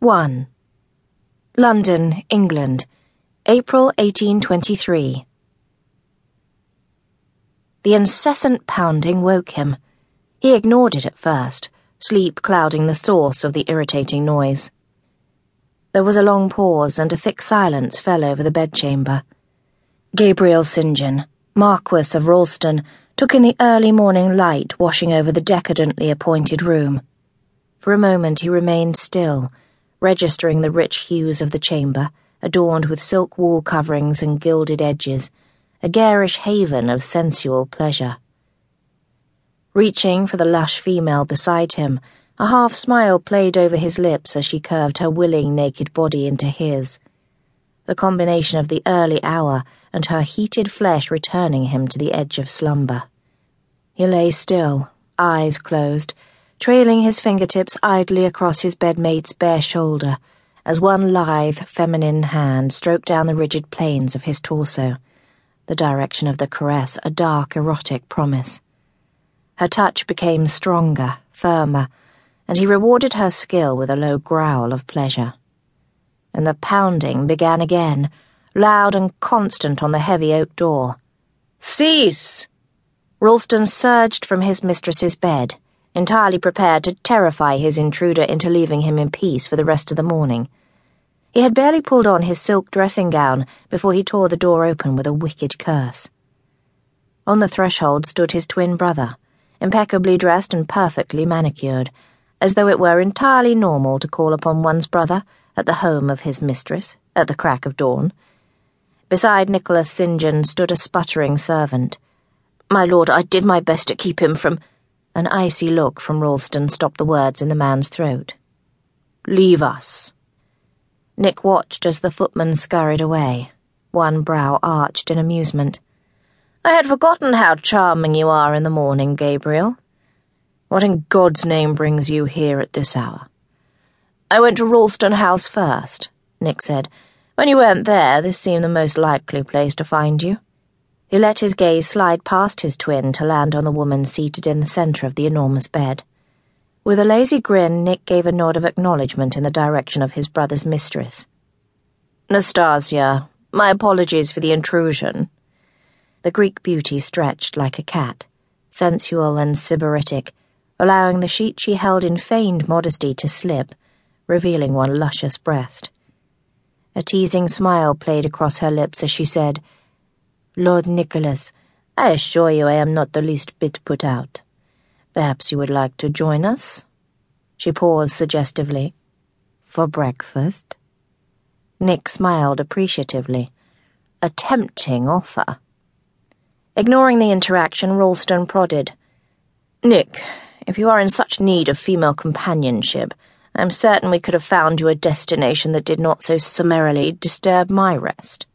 1. London, England, April 1823. The incessant pounding woke him. He ignored it at first, sleep clouding the source of the irritating noise. There was a long pause, and a thick silence fell over the bedchamber. Gabriel St. John, Marquess of Ralston, took in the early morning light washing over the decadently appointed room. For a moment he remained still, registering the rich hues of the chamber, adorned with silk wall coverings and gilded edges, a garish haven of sensual pleasure. Reaching for the lush female beside him, a half smile played over his lips as she curved her willing naked body into his. The combination of the early hour and her heated flesh returning him to the edge of slumber. He lay still, eyes closed, trailing his fingertips idly across his bedmate's bare shoulder as one lithe, feminine hand stroked down the rigid planes of his torso, the direction of the caress a dark, erotic promise. Her touch became stronger, firmer, and he rewarded her skill with a low growl of pleasure. And the pounding began again, loud and constant on the heavy oak door. Cease! Ralston surged from his mistress's bed, entirely prepared to terrify his intruder into leaving him in peace for the rest of the morning. He had barely pulled on his silk dressing gown before he tore the door open with a wicked curse. On the threshold stood his twin brother, impeccably dressed and perfectly manicured as though it were entirely normal to call upon one's brother at the home of his mistress at the crack of dawn. Beside Nicholas St. John stood a sputtering servant. My lord, I did my best to keep him from. An icy look from Ralston stopped the words in the man's throat. Leave us. Nick watched as the footman scurried away, one brow arched in amusement. I had forgotten how charming you are in the morning, Gabriel. What in God's name brings you here at this hour? I went to Ralston House first, Nick said. When you weren't there, this seemed the most likely place to find you. He let his gaze slide past his twin to land on the woman seated in the centre of the enormous bed. With a lazy grin, Nick gave a nod of acknowledgement in the direction of his brother's mistress. Nastasia, my apologies for the intrusion. The Greek beauty stretched like a cat, sensual and sybaritic allowing the sheet she held in feigned modesty to slip, revealing one luscious breast. A teasing smile played across her lips as she said, Lord Nicholas, I assure you I am not the least bit put out. Perhaps you would like to join us? She paused suggestively. For breakfast? Nick smiled appreciatively. A tempting offer. Ignoring the interaction, Ralston prodded. Nick, if you are in such need of female companionship, I am certain we could have found you a destination that did not so summarily disturb my rest.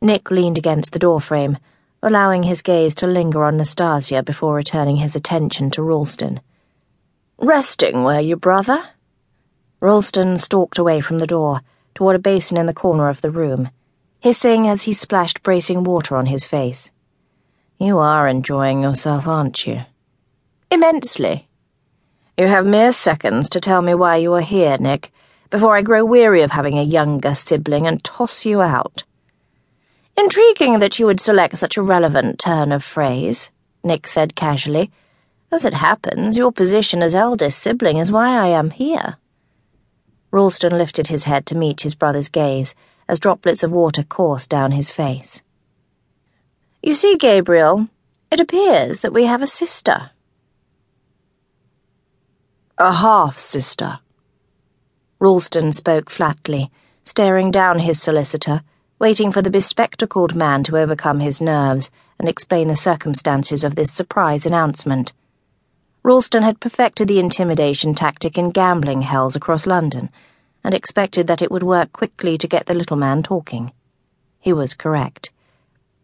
Nick leaned against the doorframe, allowing his gaze to linger on Nastasia before returning his attention to Ralston. Resting, were you, brother? Ralston stalked away from the door, toward a basin in the corner of the room, hissing as he splashed bracing water on his face. You are enjoying yourself, aren't you? Immensely. You have mere seconds to tell me why you are here, Nick, before I grow weary of having a younger sibling and toss you out. Intriguing that you would select such a relevant turn of phrase, Nick said casually. As it happens, your position as eldest sibling is why I am here. Ralston lifted his head to meet his brother's gaze as droplets of water coursed down his face. You see, Gabriel, it appears that we have a sister. A half sister. Ralston spoke flatly, staring down his solicitor, waiting for the bespectacled man to overcome his nerves and explain the circumstances of this surprise announcement. Ralston had perfected the intimidation tactic in gambling hells across London and expected that it would work quickly to get the little man talking. He was correct.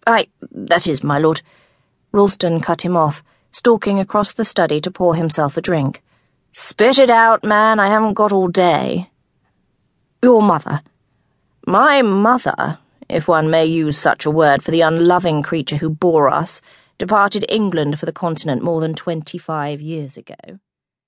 I. that is, my lord. Ralston cut him off, stalking across the study to pour himself a drink. Spit it out, man, I haven't got all day. Your mother. My mother, if one may use such a word for the unloving creature who bore us, departed England for the continent more than twenty five years ago.